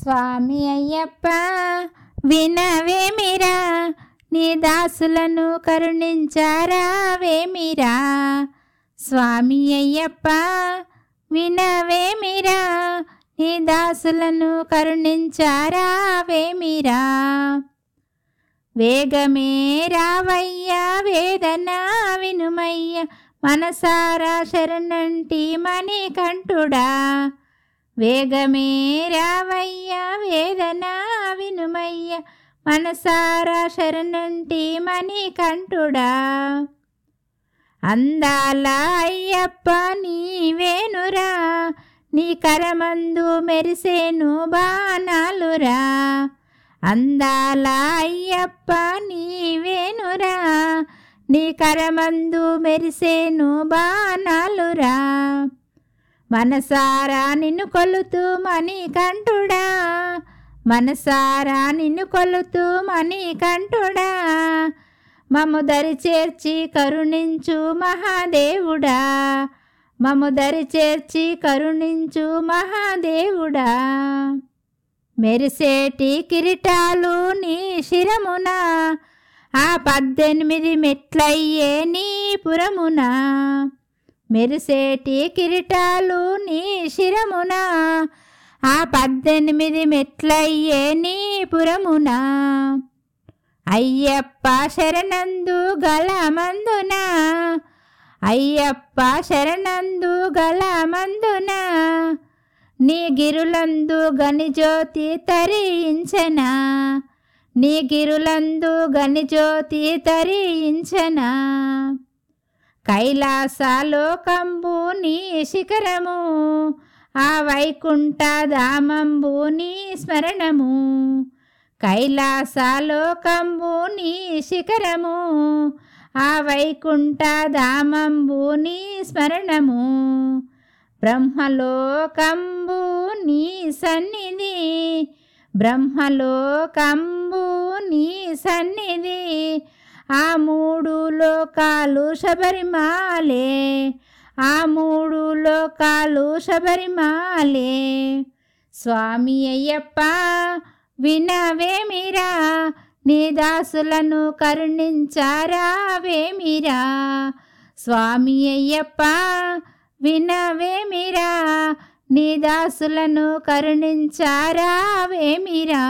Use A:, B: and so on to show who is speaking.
A: స్వామి అయ్యప్ప వినవేమిరా నీ దాసులను కరుణించారా వేమిరా స్వామి అయ్యప్ప వినవేమిరా నీ దాసులను కరుణించారా వేమిరా వేగమే రావయ్యా వేదన వినుమయ్య మనసారా శరణంటి మణికంఠుడా. వేగమే రావయ్యా వేదన వినుమయ్య మనసారా శరణంటి మణికంఠుడా అందాల అయ్యప్ప నీవేనురా నీ కరమందు మెరిసేను బాణాలురా. అందాల అయ్యప్ప నీవేనురా నీ కరమందు మెరిసేను బాణాలురా. మనసారా నిన్ను కొలుతూ మణికంఠుడా మనసారా నిన్ను కొలుతూ మణికంఠుడా మము దరి చేర్చి కరుణించు మహాదేవుడా. మము దరి చేర్చి కరుణించు మహాదేవుడా. మెరిసేటి కిరీటాలు నీ శిరమున. ఆ పద్దెనిమిది మెట్లయ్యే నీ పురమున. మెరిసేటి కిరీటాలు నీ శిరమున. ఆ పద్దెనిమిది మెట్లయ్యే నీ పురమున. అయ్యప్ప శరణందు గల మందున అయ్యప్ప శరణందు గల మందున నీ గిరులందు గనిజ్యోతి తరించనా. నీ గిరులందు గనిజ్యోతి తరించనా. కైలాసలోకంబు నీ శిఖరము ఆ వైకుంఠ ధామంబు నీ స్మరణము. కైలాసలోకంబు నీ శిఖరము ఆ వైకుంఠ ధామంబు నీ స్మరణము. బ్రహ్మలోకంబు నీ సన్నిధి బ్రహ్మలోకంబు నీ సన్నిధి ఆ మూడు లోకాలు శబరిమాలే. ఆ మూడు లోకాలు శబరిమాలే. స్వామి అయ్యప్ప వినవేమిరా నీ దాసులను కరుణించారావేమిరా స్వామి అయ్యప్ప వినవేమిరా నీ దాసులను కరుణించారా వేమిరా